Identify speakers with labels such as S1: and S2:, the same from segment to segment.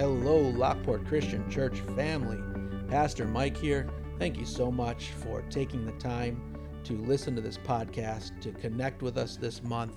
S1: Hello, Lockport Christian Church family. Pastor Mike here. Thank you so much for taking the time to listen to this podcast, to connect with us this month.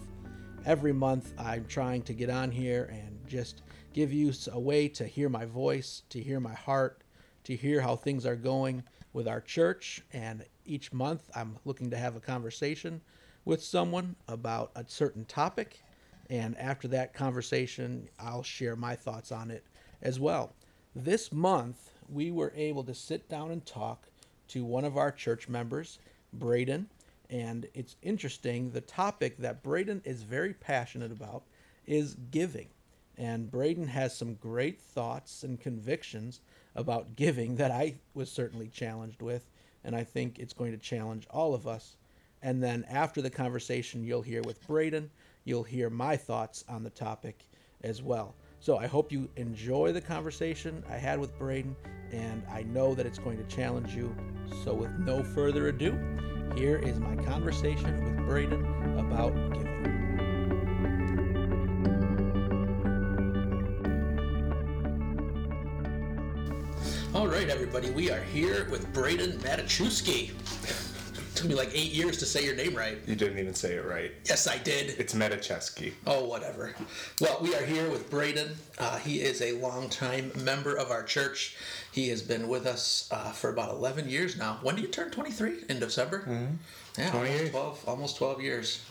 S1: Every month, I'm trying to get on here and just give you a way to hear my voice, to hear my heart, to hear how things are going with our church. And each month, I'm looking to have a conversation with someone about a certain topic. And after that conversation, I'll share my thoughts on it as well. This month, we were able to sit down and talk to one of our church members, Braden. And it's interesting, the topic that Braden is very passionate about is giving. And Braden has some great thoughts and convictions about giving that I was certainly challenged with. And I think it's going to challenge all of us. And then after the conversation you'll hear with Braden, you'll hear my thoughts on the topic as well. So I hope you enjoy the conversation I had with Braden, and I know that it's going to challenge you. So, with no further ado, here is my conversation with Braden about giving. All right, everybody, we are here with Braden Matichewski. Took me like eight years to say your name right.
S2: You didn't even say it right.
S1: Yes, I did.
S2: It's Metacheski.
S1: Oh, whatever. Well, we are here with Braden. Uh, he is a longtime member of our church. He has been with us uh, for about 11 years now. When do you turn 23? In December? Mm-hmm. Yeah, almost 12, almost 12 years.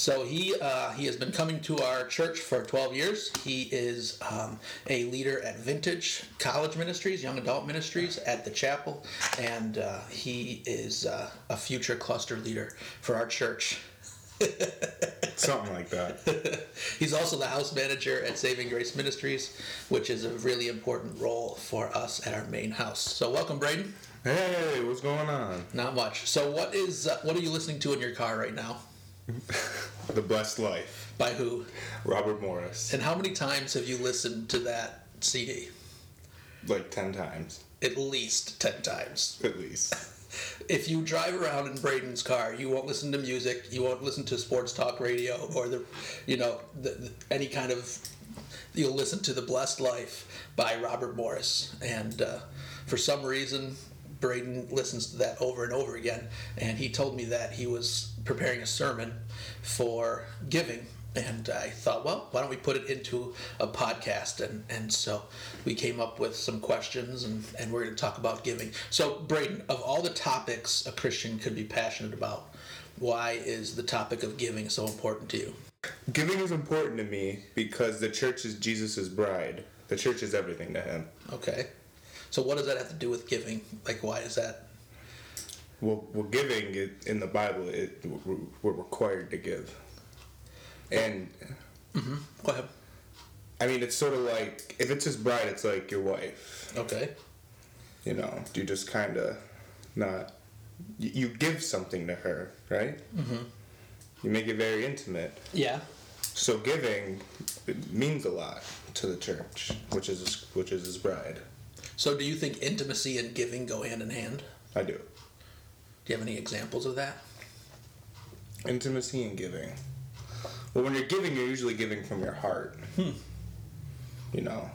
S1: So he uh, he has been coming to our church for 12 years. He is um, a leader at Vintage College Ministries, Young Adult Ministries at the chapel, and uh, he is uh, a future cluster leader for our church.
S2: Something like that.
S1: He's also the house manager at Saving Grace Ministries, which is a really important role for us at our main house. So welcome, Braden.
S2: Hey, what's going on?
S1: Not much. So what is uh, what are you listening to in your car right now?
S2: the Blessed Life.
S1: By who?
S2: Robert Morris.
S1: And how many times have you listened to that CD?
S2: Like 10 times.
S1: At least 10 times.
S2: At least.
S1: if you drive around in Braden's car, you won't listen to music, you won't listen to sports talk radio or the, you know, the, the, any kind of. You'll listen to "The Blessed Life" by Robert Morris, and uh, for some reason, Braden listens to that over and over again. And he told me that he was preparing a sermon for giving. And I thought, well, why don't we put it into a podcast? And, and so we came up with some questions and, and we're going to talk about giving. So, Braden, of all the topics a Christian could be passionate about, why is the topic of giving so important to you?
S2: Giving is important to me because the church is Jesus' bride. The church is everything to him.
S1: Okay. So what does that have to do with giving? Like, why is that?
S2: Well, well, giving it, in the Bible, it, we're required to give. And
S1: mm-hmm. go ahead.
S2: I mean, it's sort of like if it's his bride, it's like your wife.
S1: Okay.
S2: You know, you just kind of not. You, you, give something to her, right? Mm-hmm. You make it very intimate.
S1: Yeah.
S2: So giving means a lot to the church, which is which is his bride.
S1: So, do you think intimacy and giving go hand in hand?
S2: I do.
S1: Do you have any examples of that?
S2: Intimacy and giving. Well, when you're giving, you're usually giving from your heart. Hmm. You know,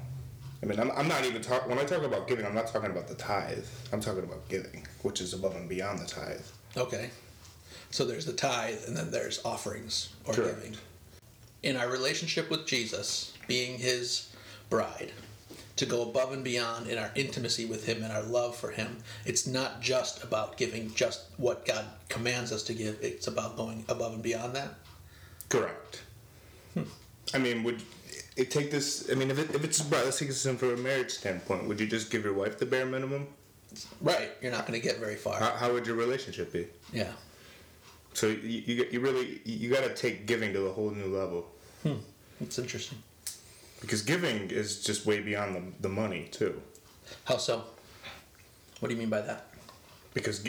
S2: I mean, I'm, I'm not even talking, when I talk about giving, I'm not talking about the tithe. I'm talking about giving, which is above and beyond the tithe.
S1: Okay. So there's the tithe, and then there's offerings or Correct. giving. In our relationship with Jesus, being his bride, to go above and beyond in our intimacy with Him and our love for Him. It's not just about giving just what God commands us to give, it's about going above and beyond that.
S2: Correct. Hmm. I mean, would it take this? I mean, if, it, if it's about, let's take this from a marriage standpoint, would you just give your wife the bare minimum?
S1: Right. You're not going to get very far.
S2: How, how, would your relationship be?
S1: Yeah.
S2: So you, you, you really you got to take giving to a whole new level.
S1: Hmm. That's interesting.
S2: Because giving is just way beyond the, the money too.
S1: How so? What do you mean by that?
S2: Because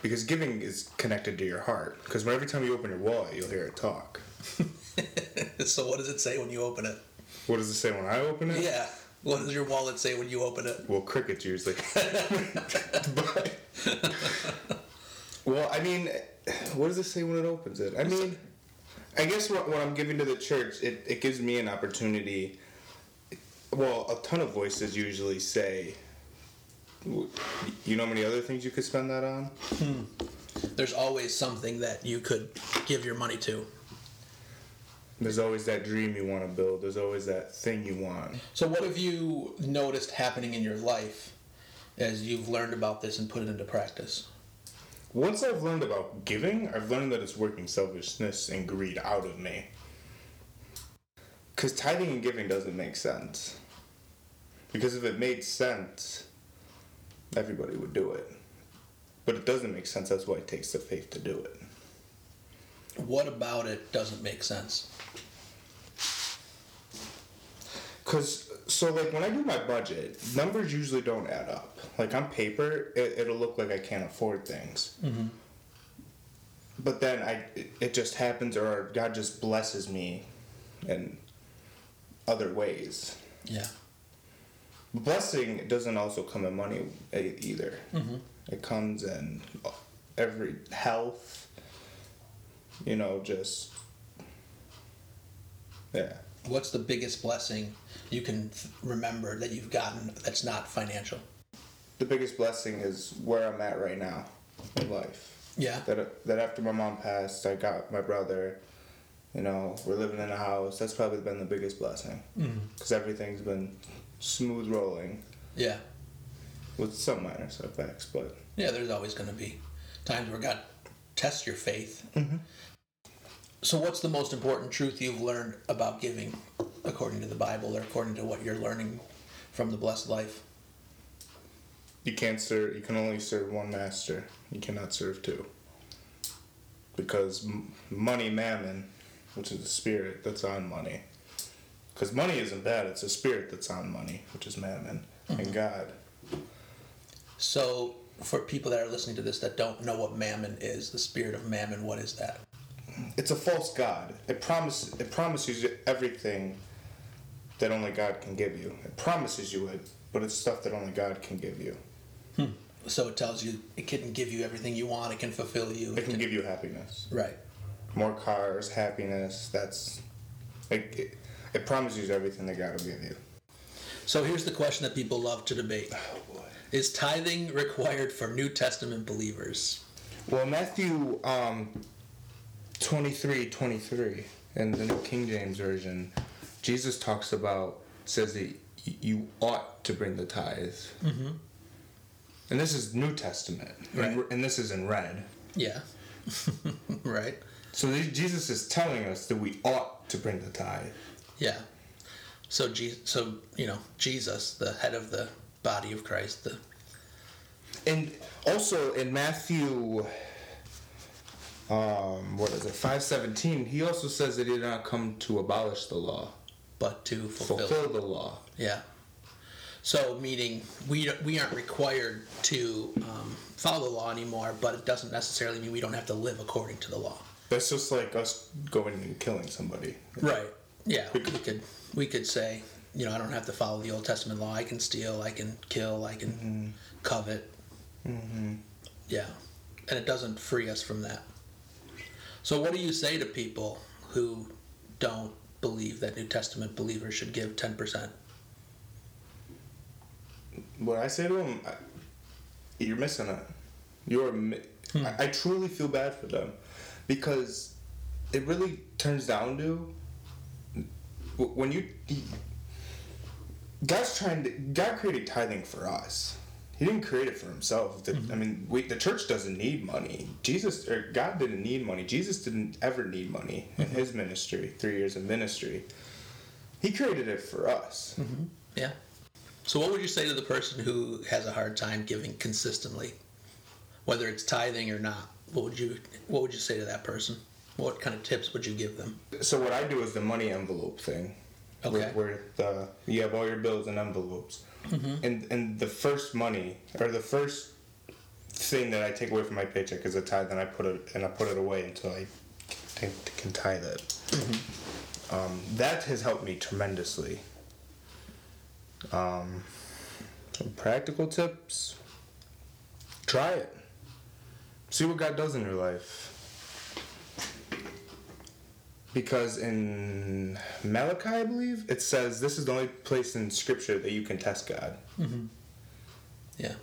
S2: because giving is connected to your heart. Because every time you open your wallet, you'll hear it talk.
S1: so what does it say when you open it?
S2: What does it say when I open it?
S1: Yeah. What does your wallet say when you open it?
S2: Well, crickets usually. but, well, I mean, what does it say when it opens it? I mean, I guess what, what I'm giving to the church, it, it gives me an opportunity well, a ton of voices usually say. You know how many other things you could spend that on? Hmm.
S1: There's always something that you could give your money to.
S2: There's always that dream you want to build. There's always that thing you want.
S1: So, what have you noticed happening in your life as you've learned about this and put it into practice?
S2: Once I've learned about giving, I've learned that it's working selfishness and greed out of me. Because tithing and giving doesn't make sense. Because if it made sense, everybody would do it. But it doesn't make sense. That's why it takes the faith to do it.
S1: What about it doesn't make sense?
S2: Cause so like when I do my budget, numbers usually don't add up. Like on paper, it, it'll look like I can't afford things. Mm-hmm. But then I, it- it just happens, or God just blesses me, in other ways.
S1: Yeah.
S2: Blessing doesn't also come in money either. Mm-hmm. It comes in every health. You know, just yeah.
S1: What's the biggest blessing you can remember that you've gotten that's not financial?
S2: the biggest blessing is where I'm at right now in life.
S1: Yeah.
S2: That that after my mom passed, I got my brother. You know, we're living in a house. That's probably been the biggest blessing mm-hmm. because everything's been smooth rolling
S1: Yeah.
S2: with some minor setbacks, but
S1: Yeah, there's always going to be times where God tests your faith. Mm-hmm. So, what's the most important truth you've learned about giving, according to the Bible, or according to what you're learning from the blessed life?
S2: you can't serve. You can only serve one master. You cannot serve two. Because money, mammon, which is the spirit that's on money. Because money isn't bad. It's a spirit that's on money, which is mammon, and mm-hmm. God.
S1: So, for people that are listening to this that don't know what mammon is, the spirit of mammon, what is that?
S2: It's a false god. It promises it promises you everything that only God can give you. It promises you it, but it's stuff that only God can give you. Hmm.
S1: So, it tells you it can give you everything you want, it can fulfill you.
S2: It can give you happiness,
S1: Right.
S2: More cars, happiness. That's it. It, it promises you everything that God will give you.
S1: So, here's the question that people love to debate
S2: Oh boy.
S1: Is tithing required for New Testament believers?
S2: Well, Matthew um, 23, 23, in the New King James Version, Jesus talks about, says that you ought to bring the tithe. Mm-hmm. And this is New Testament. And,
S1: Right.
S2: and this is in red.
S1: Yeah. right.
S2: So Jesus is telling us that we ought to bring the tithe.
S1: Yeah. So, Je- so you know, Jesus, the head of the body of Christ, the
S2: And also in Matthew, um, what is it, 517, he also says that he did not come to abolish the law,
S1: but to fulfill.
S2: fulfill the law.
S1: Yeah. So, meaning we we aren't required to um, follow the law anymore, but it doesn't necessarily mean we don't have to live according to the law.
S2: That's just like us going and killing somebody.
S1: Right. Yeah. We could we could say, you know, I don't have to follow the Old Testament law. I can steal. I can kill. I can covet. Mm-hmm. Yeah, and it doesn't free us from that. So, what do you say to people who don't believe that New Testament believers should give ten percent?
S2: What I say to them, I, you're missing it. You're. mi- I, I truly feel bad for them, because it really turns down to when you. God's trying to. God created tithing for us. He didn't create it for himself. The, mm-hmm. I mean, we, the church doesn't need money. Jesus or God didn't need money. Jesus didn't ever need money in mm-hmm. his ministry. Three years of ministry. He created it for us. Mm-hmm.
S1: Yeah. So, what would you say to the person who has a hard time giving consistently, whether it's tithing or not? What would you What would you say to that person? What kind of tips would you give them?
S2: So what I do is the money envelope thing.
S1: Okay.
S2: Where, where the you have all your bills in envelopes, and and the first money or the first thing that I take away from my paycheck is a tithe, and I put it and I put it away until I can, can tithe it. Um, that has helped me tremendously. Um, practical tips. Try it. See what God does in your life. because in Malachi, I believe, it says this is the only place in Scripture that you can test God. Mm-hmm.
S1: Yeah.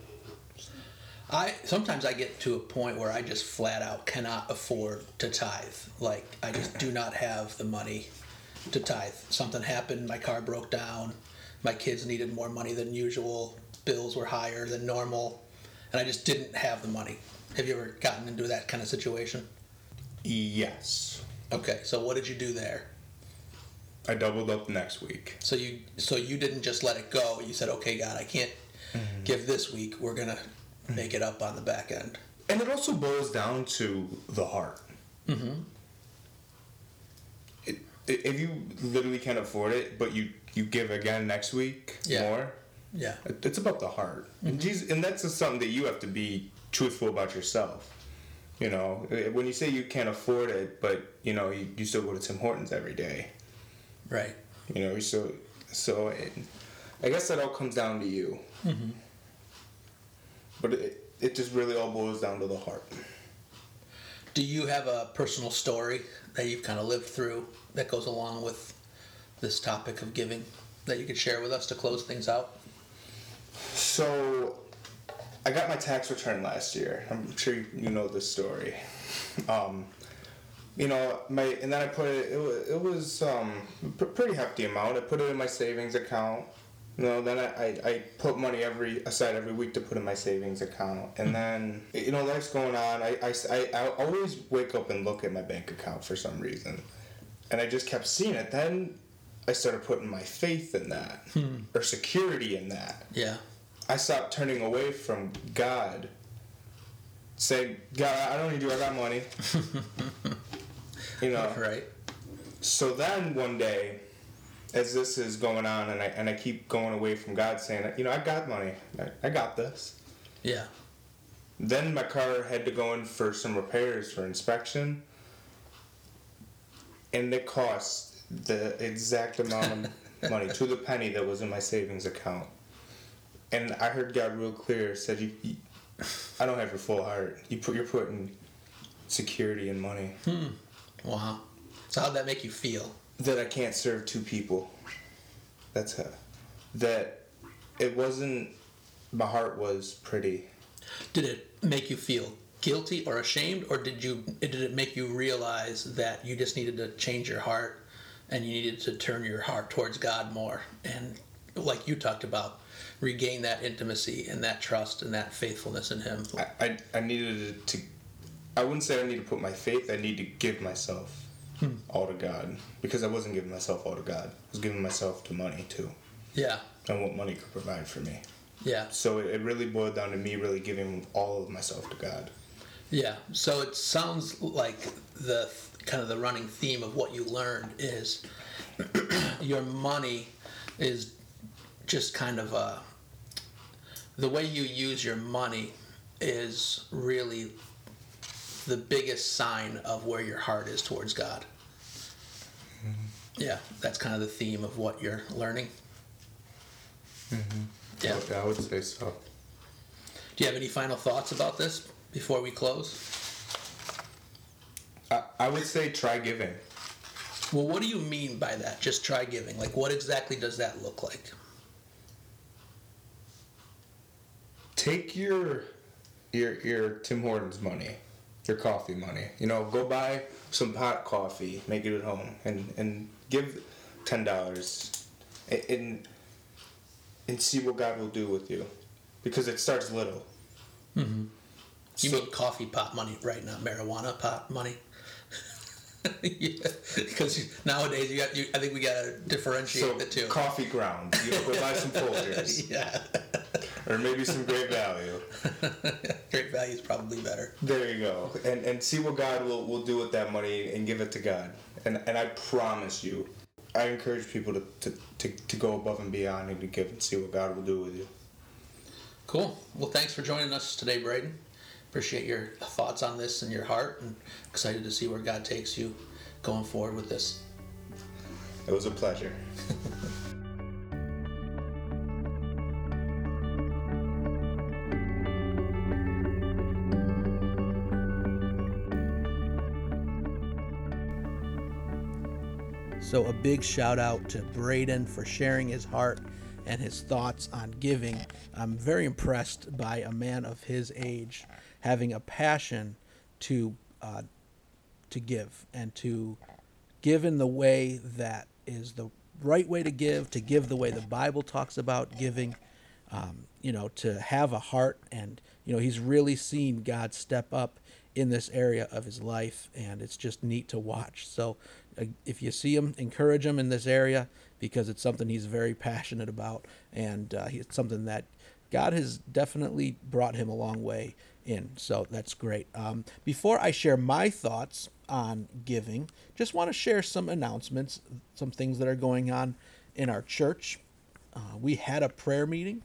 S1: I sometimes I get to a point where I just flat out cannot afford to tithe. Like I just do not have the money to tithe. Something happened, my car broke down, my kids needed more money than usual, bills were higher than normal, and I just didn't have the money. Have you ever gotten into that kind of situation?
S2: Yes.
S1: Okay, so what did you do there?
S2: I doubled up next week.
S1: So you so you didn't just let it go. You said, "Okay, God, I can't give this week. We're going to make it up on the back end."
S2: And it also boils down to the heart.
S1: Mhm.
S2: It, i- if you literally can't afford it, but you, you give again next week
S1: Yeah.
S2: more,
S1: Yeah.
S2: it- it's about the heart. And, Jesus, and that's just something that you have to be truthful about yourself. You know, eh, when you say you can't afford it, but you know you, you still go to Tim Hortons every day.
S1: Right.
S2: You know, so so it, I guess that all comes down to you. But it, it just really all boils down to the heart.
S1: Do you have a personal story that you've kind of lived through that goes along with this topic of giving that you could share with us to close things out?
S2: So, I got my tax return last year. I'm sure you know this story. Um, you know, my and then I put it. It was, it was um, a pretty hefty amount. I put it in my savings account. You know, then I, I, I put money every aside every week to put in my savings account, and then you know life's going on. I, I, I, I always wake up and look at my bank account for some reason, and I just kept seeing it. Then I started putting my faith in that or security in that.
S1: Yeah.
S2: I stopped turning away from God. Say, God, I don't need you. I got money. you know.
S1: Right.
S2: So then one day, as this is going on, and I and I keep going away from God, saying, you know, I got money. I, I got this.
S1: Yeah.
S2: Then my car had to go in for some repairs for inspection, and it cost the exact amount of money to the penny that was in my savings account. And I heard God real clear said, "You, you I don't have your full heart. You put you're putting security and money hmm.
S1: Wow. So how'd that make you feel?
S2: that I can't serve two people. That's how, that it wasn't. My heart was pretty.
S1: Did it make you feel guilty or ashamed, or did you did it make you realize that you just needed to change your heart and you needed to turn your heart towards God more and, like you talked about, regain that intimacy and that trust and that faithfulness in Him?
S2: I, I, I needed to. I wouldn't say I need to put my faith. I need to give myself hmm. all to God because I wasn't giving myself all to God. I was giving myself to money too,
S1: Yeah.
S2: and what money could provide for me.
S1: Yeah.
S2: So it, it really boiled down to me really giving all of myself to God.
S1: Yeah. So it sounds like the kind of the running theme of what you learned is your money is just kind of a the way you use your money is really the biggest sign of where your heart is towards God. Mm-hmm. Yeah, that's kind of the theme of what you're learning. Mm-hmm. Yeah.
S2: I would say so.
S1: Do you have any final thoughts about this before we close?
S2: I, I would say try giving.
S1: Well, what do you mean by that? Just try giving. Like, what exactly does that look like?
S2: Take your your your Tim Hortons money, your coffee money. You know, go buy some pot coffee, make it at home, and and give ten dollars, and and see what God will do with you, because it starts little. Mm-hmm.
S1: You
S2: So-
S1: mean coffee pot money, right? Not marijuana pot money. yeah, because nowadays you got. You, I think we gotta differentiate
S2: So
S1: the two.
S2: coffee ground. You know, go buy some Folgers
S1: yeah,
S2: or maybe some Great Value.
S1: great value is probably better.
S2: There you go, and and see what God will, will do with that money and give it to God. And and I promise you, I encourage people to, to, to, to go above and beyond and to give and see what God will do with you.
S1: Cool. Well, thanks for joining us today, Braden. Appreciate your thoughts on this and your heart, and excited to see where God takes you going forward with this.
S2: It was a pleasure.
S1: So, a big shout out to Braden for sharing his heart and his thoughts on giving. I'm very impressed by a man of his age having a passion to uh, to give and to give in the way that is the right way to give, to give the way the Bible talks about giving. Um, you know, to have a heart, and you know, he's really seen God step up in this area of his life, and it's just neat to watch. So, if you see him, encourage him in this area because it's something he's very passionate about, and uh, it's something that God has definitely brought him a long way in. So that's great. Um, before I share my thoughts on giving, just want to share some announcements, some things that are going on in our church. Uh, we had a prayer meeting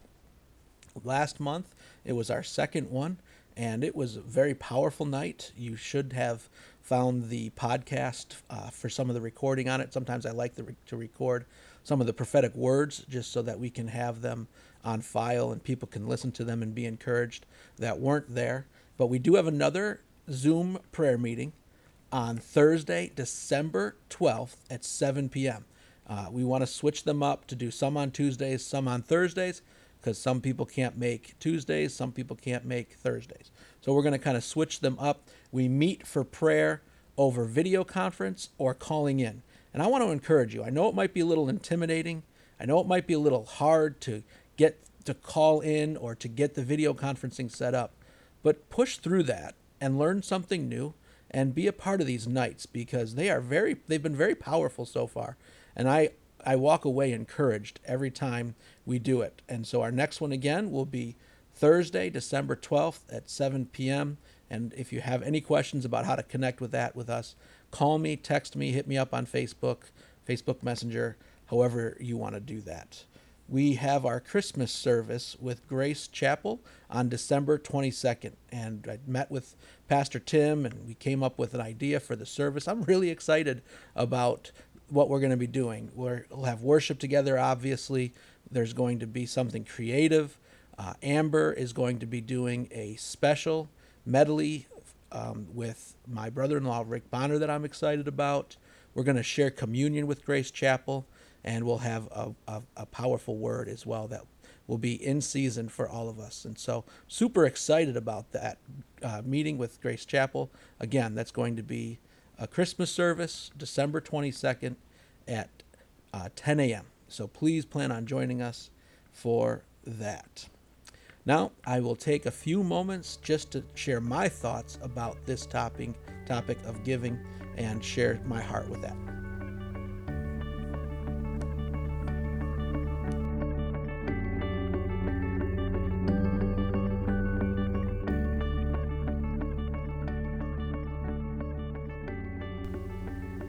S1: last month. It was our second one, and it was a very powerful night. You should have found the podcast uh, for some of the recording on it. Sometimes I like re- to record some of the prophetic words just so that we can have them on file and people can listen to them and be encouraged that weren't there. But we do have another Zoom prayer meeting on Thursday, December 12th at 7 p.m. Uh, we want to switch them up to do some on Tuesdays, some on Thursdays, because some people can't make Tuesdays, some people can't make Thursdays. So we're going to kind of switch them up. We meet for prayer over video conference or calling in. And I want to encourage you. I know it might be a little intimidating. I know it might be a little hard to get to call in or to get the video conferencing set up, but push through that and learn something new and be a part of these nights because they are very they've been very powerful so far. And I I walk away encouraged every time we do it. And so our next one again will be Thursday, December 12th at 7 p.m. And if you have any questions about how to connect with that with us, call me, text me, hit me up on Facebook, Facebook Messenger, however you want to do that. We have our Christmas service with Grace Chapel on December 22nd. And I met with Pastor Tim and we came up with an idea for the service. I'm really excited about what we're going to be doing. we will have worship together, obviously. There's going to be something creative. Uh, Amber is going to be doing a special medley um, with my brother in law, Rick Bonner, that I'm excited about. We're going to share communion with Grace Chapel, and we'll have a, a, a, powerful word as well that will be in season for all of us. And so, super excited about that uh, meeting with Grace Chapel. Again, that's going to be a Christmas service, December 22nd at uh, 10 a.m. So, please plan on joining us for that. Now, I will take a few moments just to share my thoughts about this topic, topic of giving and share my heart with that.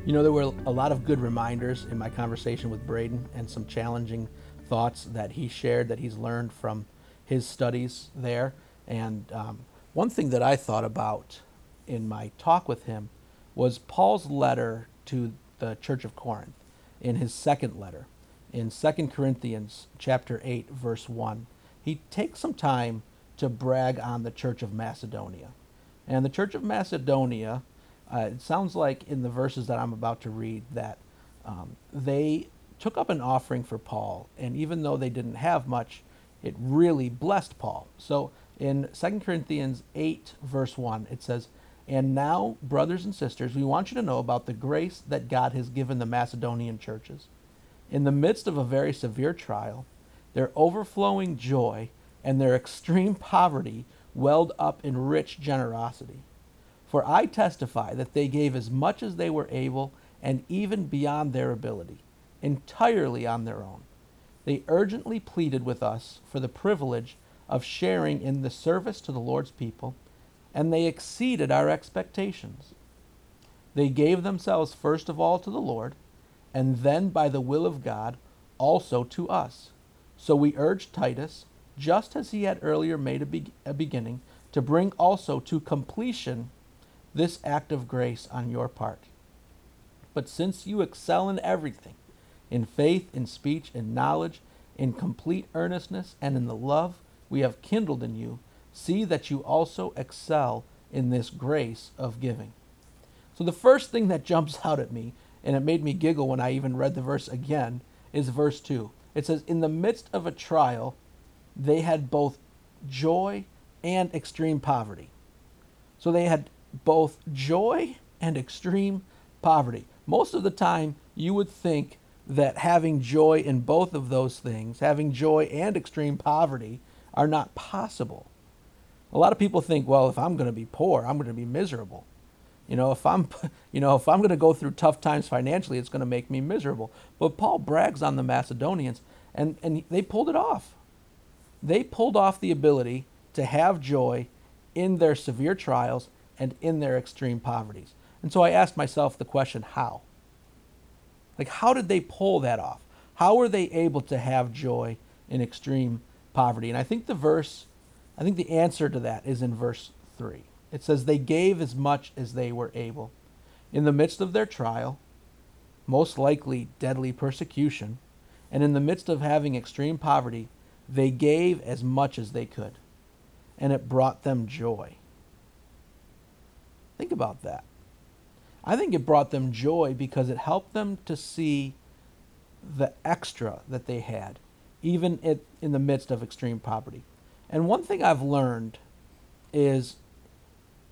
S1: You know, there were a lot of good reminders in my conversation with Braden and some challenging thoughts that he shared that he's learned from his studies there. And um, one thing that I thought about in my talk with him was Paul's letter to the church of Corinth in his second letter. In 2 Corinthians chapter 8 verse 1 he takes some time to brag on the church of Macedonia. And the church of Macedonia uh, it sounds like in the verses that I'm about to read that um, they took up an offering for Paul. And even though they didn't have much it really blessed Paul. So in 2 Corinthians 8, verse 1, it says, And now, brothers and sisters, we want you to know about the grace that God has given the Macedonian churches. In the midst of a very severe trial, their overflowing joy and their extreme poverty welled up in rich generosity. For I testify that they gave as much as they were able and even beyond their ability, entirely on their own they urgently pleaded with us for the privilege of sharing in the service to the Lord's people, and they exceeded our expectations. They gave themselves first of all to the Lord, and then by the will of God also to us. So we urged Titus, just as he had earlier made a, be- a beginning, to bring also to completion this act of grace on your part. But since you excel in everything, in faith, in speech, in knowledge, in complete earnestness, and in the love we have kindled in you, see that you also excel in this grace of giving. So, the first thing that jumps out at me and it made me giggle when I even read the verse again, is verse 2. It says, In the midst of a trial, they had both joy and extreme poverty. So they had both joy and extreme poverty. Most of the time, you would think that having joy in both of those things, having joy and extreme poverty, are not possible. A lot of people think, well, if I'm going to be poor, I'm going to be miserable. You know, if I'm, you know, if I'm going to go through tough times financially, it's going to make me miserable. But Paul brags on the Macedonians, and and they pulled it off. They pulled off the ability to have joy in their severe trials and in their extreme poverties. And so I asked myself the question, how? Like, how did they pull that off? How were they able to have joy in extreme poverty? And I think the verse, I think the answer to that is in verse 3. It says, They gave as much as they were able. In the midst of their trial, most likely deadly persecution, and in the midst of having extreme poverty, they gave as much as they could. And it brought them joy. Think about that. I think it brought them joy because it helped them to see the extra that they had, even in the midst of extreme poverty. And one thing I've learned is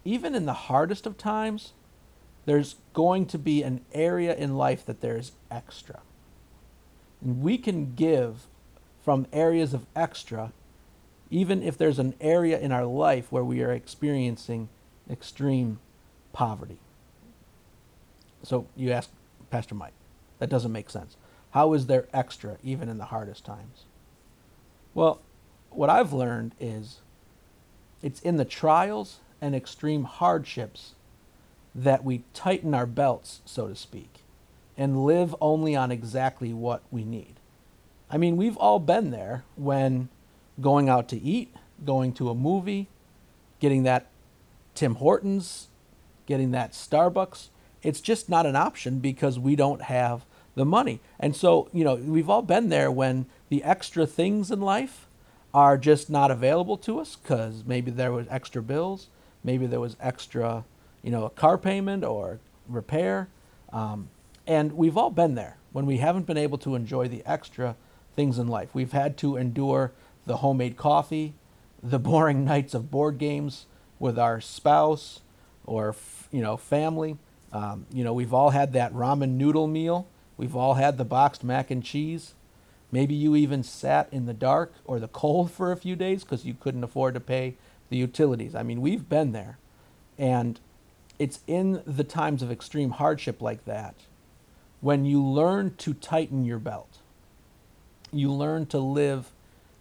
S1: even in the hardest of times, there's going to be an area in life that there's extra. And we can give from areas of extra, even if there's an area in our life where we are experiencing extreme poverty. So you ask Pastor Mike, that doesn't make sense. How is there extra even in the hardest times? Well, what I've learned is it's in the trials and extreme hardships that we tighten our belts, so to speak, and live only on exactly what we need. I mean, we've all been there when going out to eat, going to a movie, getting that Tim Hortons, getting that Starbucks, it's just not an option because we don't have the money. And so, you know, we've all been there when the extra things in life are just not available to us because maybe there was extra bills, maybe there was extra, you know, a car payment or repair. Um, and we've all been there when we haven't been able to enjoy the extra things in life. We've had to endure the homemade coffee, the boring nights of board games with our spouse or, you know, family. Um, you know, we've all had that ramen noodle meal. We've all had the boxed mac and cheese. Maybe you even sat in the dark or the cold for a few days because you couldn't afford to pay the utilities. I mean, we've been there. And it's in the times of extreme hardship like that when you learn to tighten your belt. You learn to live,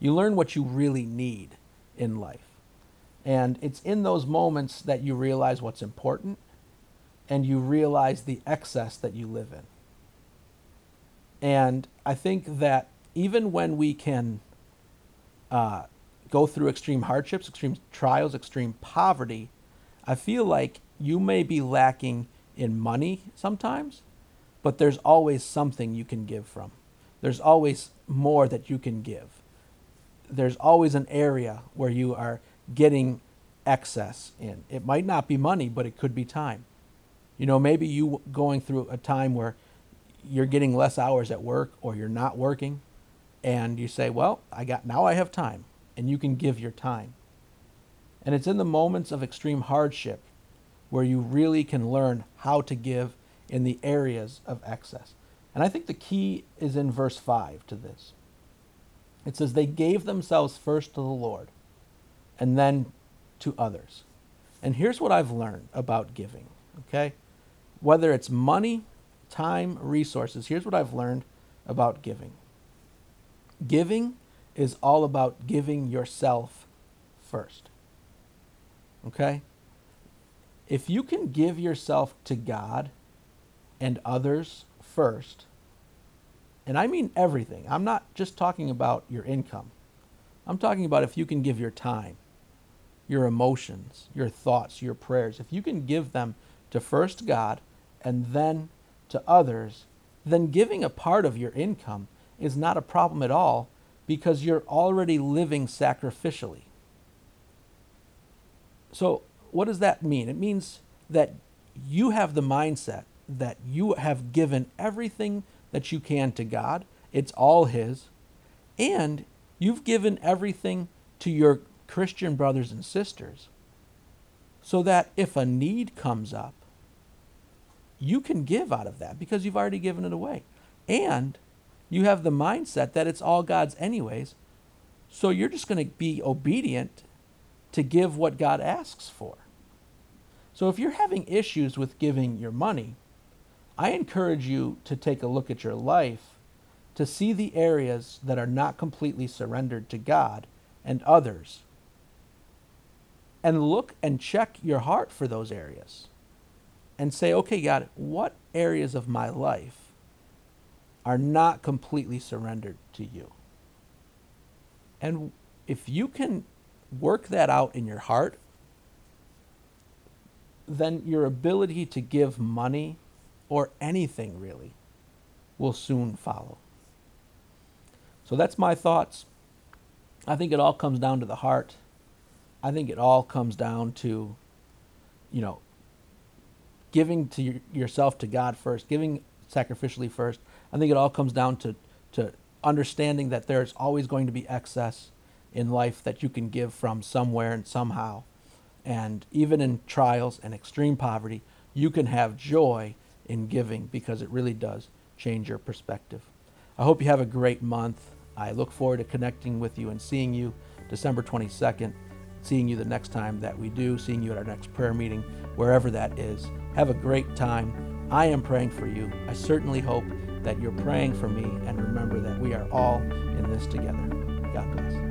S1: you learn what you really need in life. And it's in those moments that you realize what's important and you realize the excess that you live in. And I think that even when we can uh, go through extreme hardships, extreme trials, extreme poverty, I feel like you may be lacking in money sometimes, but there's always something you can give from. There's always more that you can give. There's always an area where you are getting excess in. It might not be money, but it could be time. You know, maybe you going through a time where you're getting less hours at work or you're not working and you say, "Well, I got now I have time." And you can give your time. And it's in the moments of extreme hardship where you really can learn how to give in the areas of excess. And I think the key is in verse 5 to this. It says, They gave themselves first to the Lord and then to others. And here's what I've learned about giving, okay? Whether it's money, time, resources, here's what I've learned about giving giving is all about giving yourself first. Okay? If you can give yourself to God and others first, and I mean everything, I'm not just talking about your income. I'm talking about if you can give your time, your emotions, your thoughts, your prayers, if you can give them to first God and then to others, then giving a part of your income is not a problem at all because you're already living sacrificially. So, what does that mean? It means that you have the mindset that you have given everything that you can to God. It's all His. And you've given everything to your Christian brothers and sisters so that if a need comes up, you can give out of that because you've already given it away. And you have the mindset that it's all God's, anyways. So you're just going to be obedient to give what God asks for. So if you're having issues with giving your money, I encourage you to take a look at your life to see the areas that are not completely surrendered to God and others. And look and check your heart for those areas. And say, okay, God, what areas of my life are not completely surrendered to you? And if you can work that out in your heart, then your ability to give money or anything really will soon follow. So that's my thoughts. I think it all comes down to the heart. I think it all comes down to, you know, giving to yourself to God first, giving sacrificially first. I think it all comes down to, to understanding that there's always going to be excess in life that you can give from somewhere and somehow. And even in trials and extreme poverty, you can have joy in giving because it really does change your perspective. I hope you have a great month. I look forward to connecting with you and seeing you December 22nd, seeing you the next time that we do, seeing you at our next prayer meeting, wherever that is. Have a great time. I am praying for you. I certainly hope that you're praying for me, and remember that we are all in this together. God bless.